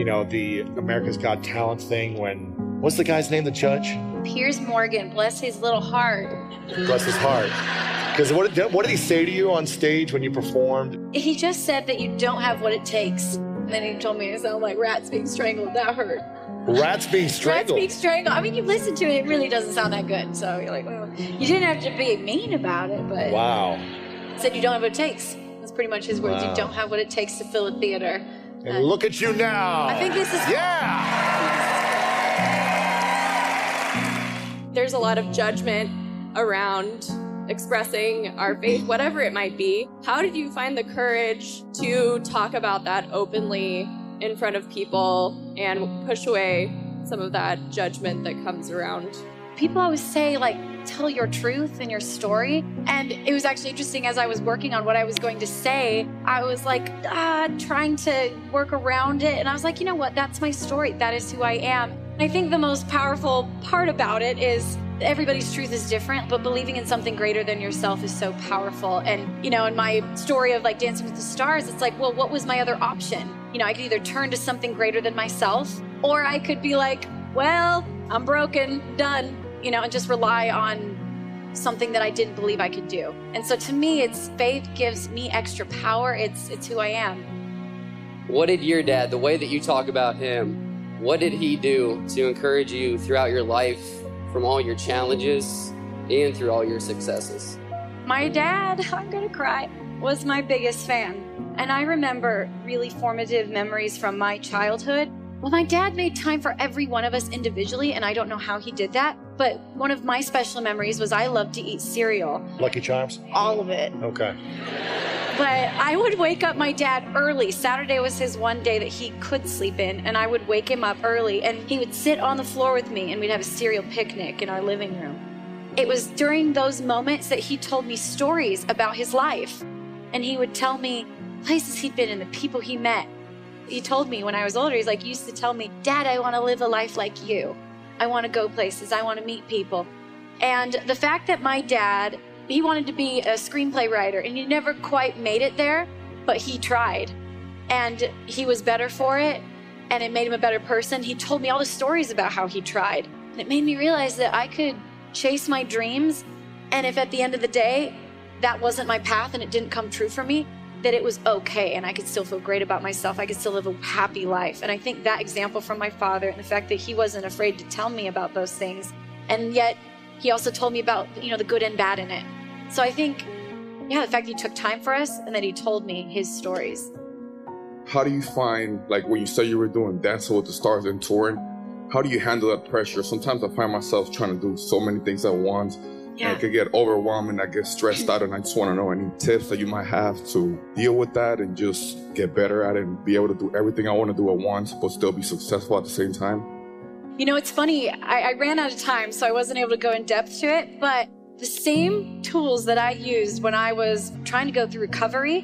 You know, the America's Got Talent thing when, what's the guy's name, the judge? Piers Morgan, bless his little heart. Bless his heart. Because what, did- what did he say to you on stage when you performed? He just said that you don't have what it takes. And then he told me it sound like rats being strangled. That hurt. Rats being strangled. Rats being strangled. I mean, you listen to it, it really doesn't sound that good. So you're like, well, you didn't have to be mean about it, but Wow. said you don't have what it takes. That's pretty much his words. Wow. You don't have what it takes to fill a theater. And look at you now. I think this is Yeah. there's a lot of judgment around expressing our faith, whatever it might be. How did you find the courage to talk about that openly in front of people and push away some of that judgment that comes around? People always say like tell your truth and your story. And it was actually interesting as i was working on what i was going to say i was like ah, trying to work around it. And i was like you know what? That's my story. That is who i am. I think the most powerful part about it is everybody's truth is different but believing in something greater than yourself is so powerful. And you know in my story of like dancing with the stars it's like well what was my other option? You know i could either turn to something greater than myself or i could be like well i'm broken done you know and just rely on something that i didn't believe i could do and so to me it's faith gives me extra power it's it's who i am What did your dad, the way that you talk about him, what did he do to encourage you throughout your life from all your challenges and through all your successes? My dad, I'm gonna cry, was my biggest fan. And I remember really formative memories from my childhood. Well, my dad made time for every one of us individually, and I don't know how he did that. But one of my special memories was I loved to eat cereal, Lucky Charms? all of it. Okay. But I would wake up my dad early. Saturday was his one day that he could sleep in, and I would wake him up early, and he would sit on the floor with me, and we'd have a cereal picnic in our living room. It was during those moments that he told me stories about his life, and he would tell me places he'd been and the people he met. He told me when I was older, he's like, he used to tell me, Dad, I want to live a life like you. I want to go places. I want to meet people. And the fact that my dad, he wanted to be a screenplay writer and he never quite made it there, but he tried. And he was better for it and it made him a better person. He told me all the stories about how he tried. And it made me realize that I could chase my dreams. And if at the end of the day, that wasn't my path and it didn't come true for me, that it was okay and I could still feel great about myself. I could still live a happy life. And I think that example from my father and the fact that he wasn't afraid to tell me about those things. And yet he also told me about, you know, the good and bad in it. So I think, yeah, the fact he took time for us and that he told me his stories. how do you find like when you say you were doing dancing with the stars and touring how do you handle that pressure sometimes i find myself trying to do so many things at once Yeah. it could get overwhelming i get stressed out and i just want to know any tips that you might have to deal with that and just get better at it and be able to do everything i want to do at once but still be successful at the same time You know, it's funny, I, I ran out of time, so I wasn't able to go in depth to it, but the same tools that I used when I was trying to go through recovery,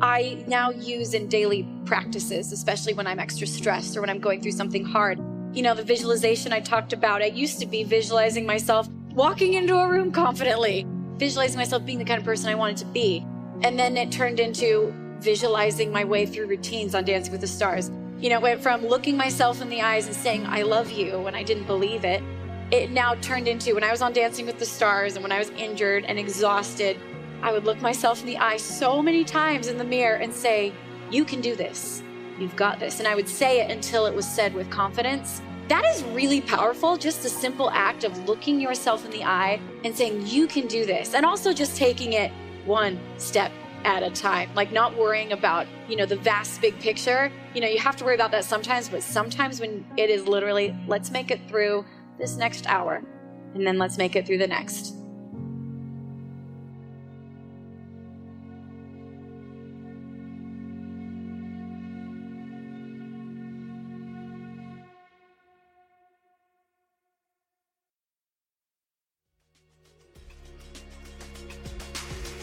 I now use in daily practices, especially when I'm extra stressed or when I'm going through something hard. You know, the visualization I talked about, I used to be visualizing myself walking into a room confidently, visualizing myself being the kind of person I wanted to be. And then it turned into visualizing my way through routines on Dancing with the Stars. You know, went from looking myself in the eyes and saying, I love you, when I didn't believe it. It now turned into when I was on Dancing with the Stars and when I was injured and exhausted, I would look myself in the eye so many times in the mirror and say, You can do this. You've got this. And I would say it until it was said with confidence. That is really powerful. Just a simple act of looking yourself in the eye and saying, You can do this. And also just taking it one step at a time. Like not worrying about, you know, the vast big picture. You know, you have to worry about that sometimes, but sometimes when it is literally, let's make it through this next hour and then let's make it through the next.